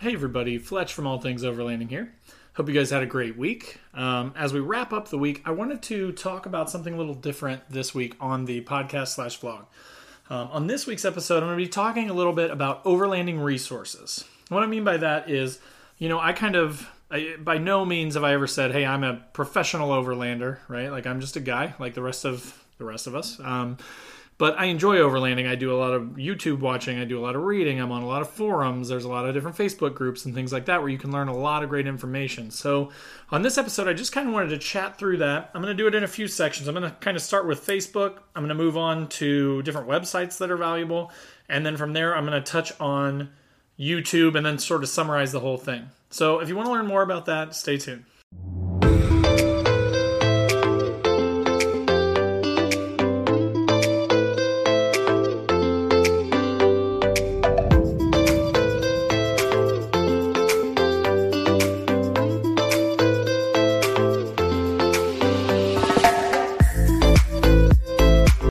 Hey everybody, Fletch from All Things Overlanding here. Hope you guys had a great week. Um, as we wrap up the week, I wanted to talk about something a little different this week on the podcast slash vlog. Um, on this week's episode, I'm going to be talking a little bit about overlanding resources. What I mean by that is, you know, I kind of, I, by no means have I ever said, "Hey, I'm a professional overlander," right? Like I'm just a guy, like the rest of the rest of us. Um, but I enjoy overlanding. I do a lot of YouTube watching. I do a lot of reading. I'm on a lot of forums. There's a lot of different Facebook groups and things like that where you can learn a lot of great information. So, on this episode, I just kind of wanted to chat through that. I'm going to do it in a few sections. I'm going to kind of start with Facebook. I'm going to move on to different websites that are valuable. And then from there, I'm going to touch on YouTube and then sort of summarize the whole thing. So, if you want to learn more about that, stay tuned.